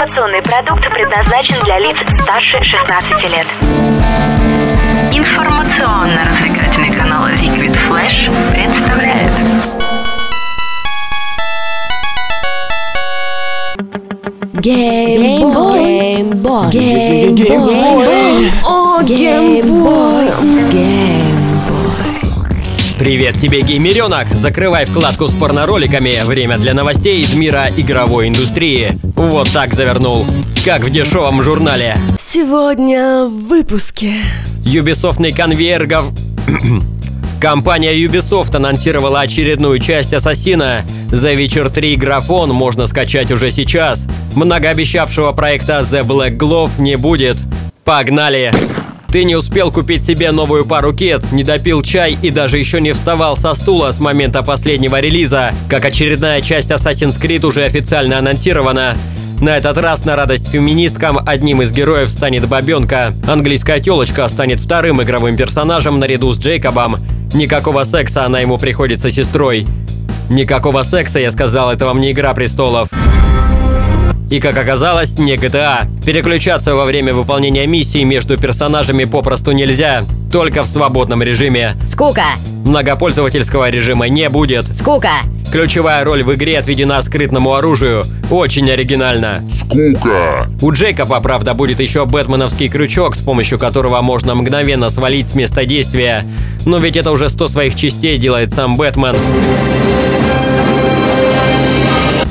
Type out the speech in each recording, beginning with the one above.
Информационный продукт предназначен для лиц старше 16 лет. Информационно-развлекательный канал Liquid Flash представляет Геймбой. Геймбой. Геймбой. О, геймбой. Привет тебе, геймеренок! Закрывай вкладку с порнороликами. Время для новостей из мира игровой индустрии. Вот так завернул. Как в дешевом журнале. Сегодня в выпуске. Юбисофтный конвейер гов... Компания Ubisoft анонсировала очередную часть Ассасина. За вечер 3 графон можно скачать уже сейчас. Многообещавшего проекта The Black Glove не будет. Погнали! Ты не успел купить себе новую пару кет, не допил чай и даже еще не вставал со стула с момента последнего релиза, как очередная часть Assassin's Creed уже официально анонсирована. На этот раз на радость феминисткам одним из героев станет бабенка. Английская телочка станет вторым игровым персонажем наряду с Джейкобом. Никакого секса она ему приходится сестрой. Никакого секса, я сказал, это вам не Игра Престолов. И, как оказалось, не GTA. Переключаться во время выполнения миссий между персонажами попросту нельзя. Только в свободном режиме. Скука! Многопользовательского режима не будет. Скука! Ключевая роль в игре отведена скрытному оружию. Очень оригинально. Скука! У Джейкоба, правда, будет еще бэтменовский крючок, с помощью которого можно мгновенно свалить с места действия. Но ведь это уже 100 своих частей делает сам Бэтмен.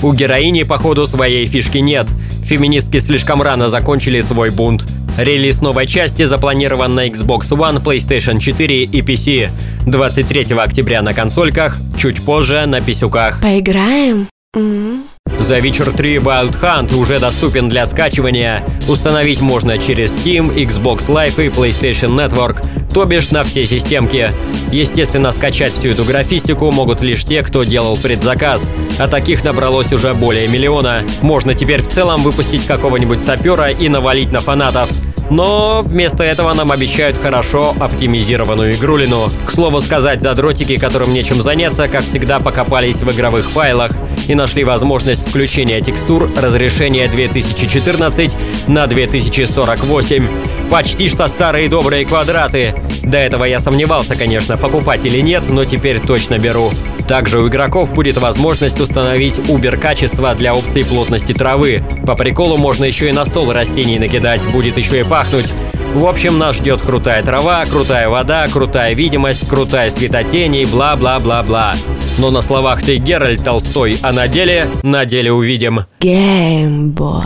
У героини, походу, своей фишки нет. Феминистки слишком рано закончили свой бунт. Релиз новой части запланирован на Xbox One, PlayStation 4 и PC. 23 октября на консольках, чуть позже на писюках. Поиграем? М? The Witcher 3 Wild Hunt уже доступен для скачивания. Установить можно через Steam, Xbox Live и PlayStation Network, то бишь на все системки. Естественно, скачать всю эту графистику могут лишь те, кто делал предзаказ. А таких набралось уже более миллиона. Можно теперь в целом выпустить какого-нибудь сапера и навалить на фанатов. Но вместо этого нам обещают хорошо оптимизированную игрулину. К слову сказать, задротики, которым нечем заняться, как всегда покопались в игровых файлах и нашли возможность включения текстур разрешения 2014 на 2048. Почти что старые добрые квадраты. До этого я сомневался, конечно, покупать или нет, но теперь точно беру. Также у игроков будет возможность установить Uber качество для опции плотности травы. По приколу можно еще и на стол растений накидать, будет еще и пахнуть. В общем, нас ждет крутая трава, крутая вода, крутая видимость, крутая светотень и бла-бла-бла-бла. Но на словах ты Геральт Толстой, а на деле, на деле увидим. Геймбой.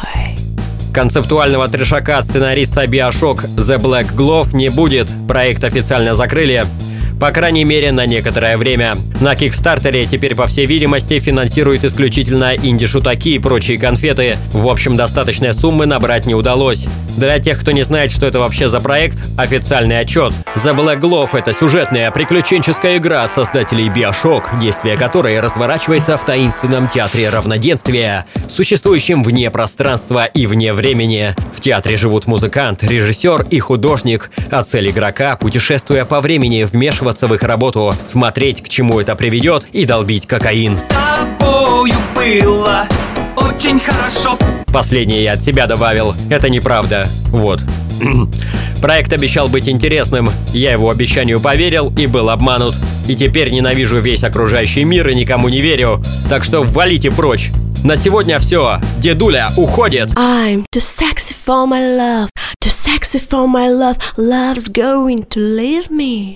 Концептуального трешака сценариста Bioshock The Black Glove не будет, проект официально закрыли. По крайней мере, на некоторое время. На Кикстартере теперь, по всей видимости, финансируют исключительно инди-шутаки и прочие конфеты. В общем, достаточной суммы набрать не удалось. Для тех, кто не знает, что это вообще за проект, официальный отчет. The Black Glove — это сюжетная приключенческая игра от создателей Bioshock, действие которой разворачивается в таинственном театре равноденствия, существующем вне пространства и вне времени. В театре живут музыкант, режиссер и художник, а цель игрока — путешествуя по времени, вмешиваться в их работу, смотреть, к чему это приведет и долбить кокаин. тобою было очень хорошо. Последнее я от себя добавил. Это неправда. Вот. Проект обещал быть интересным. Я его обещанию поверил и был обманут. И теперь ненавижу весь окружающий мир и никому не верю. Так что валите прочь. На сегодня все. Дедуля уходит. I'm too sexy for my love, too sexy for my love, love's going to leave me.